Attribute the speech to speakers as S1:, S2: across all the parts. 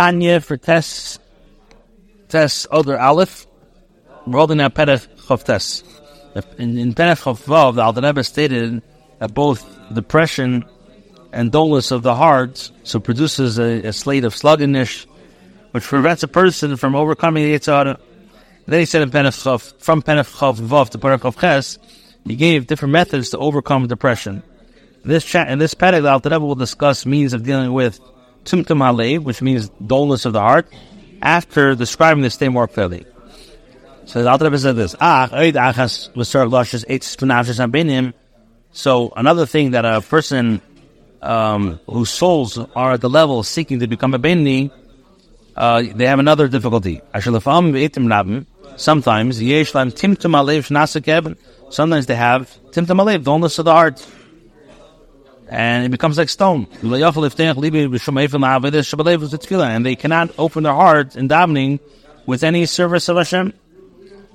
S1: Tanya for Tess, Tess Adar Aleph. We're holding now Perech Chav Tess. In, in Perech Chav Vav, the Alter stated that both depression and dullness of the heart so produces a, a slate of sluggishness, which prevents a person from overcoming the Yitzhak. Then he said in Perech Chav, from Perech Chav Vav to Perech Chav Ches, he gave different methods to overcome depression. This chat in this Perech, the Rebbe will discuss means of dealing with Timtum Halev, which means dullness of the heart, after describing this state more clearly. So the Alter said this, Ah, So another thing that a person um, whose souls are at the level seeking to become a Beinoni, uh, they have another difficulty. Sometimes, sometimes they have timtum halev, dullness of the heart and it becomes like stone. And they cannot open their heart in davening with any service of Hashem.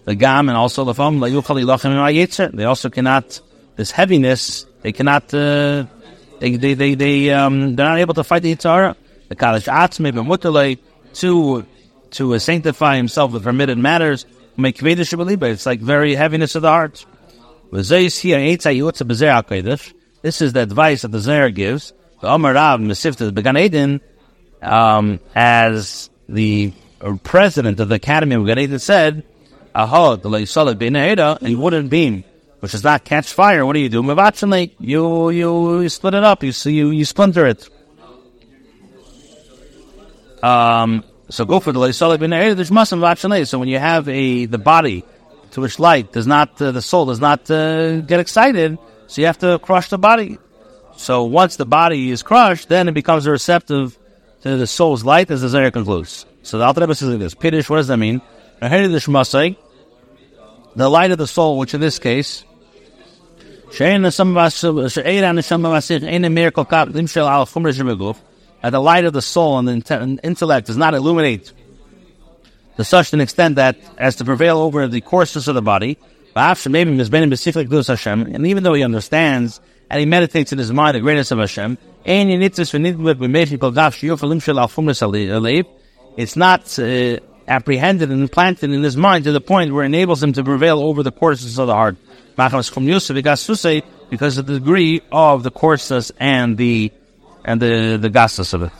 S1: The gam and also the phone. They also cannot this heaviness. They cannot. Uh, they they they, they um, they're not able to fight the yetzer hara. The kaddish atzme to to sanctify himself with permitted matters. It's like very heaviness of the heart. This is the advice that the Zohar gives. The Amar Rav Mesifta Began Eden, um, as the president of the Academy of Gan Eden said, Aha, the Leisalat Bin and you wouldn't beam, which does not catch fire. What do you do? Mavachanle, you, you, you split it up, you, you, you splinter it. Um, so go for the Leisalat Bin there's muslim Vachanle. So when you have a, the body to which light does not, uh, the soul does not uh, get excited, so you have to crush the body. So once the body is crushed, then it becomes receptive to the soul's light, as the Zohar concludes. So the Alter says like this: Piddish, what does that mean? The light of the soul, which in this case, that the light of the soul and the intellect does not illuminate to such an extent that as to prevail over the coarseness of the body, and even though he understands and he meditates in his mind the greatness of Hashem, it's not uh, apprehended and implanted in his mind to the point where it enables him to prevail over the courses of the heart. Because of the degree of the coarseness and the and the the gasness of it.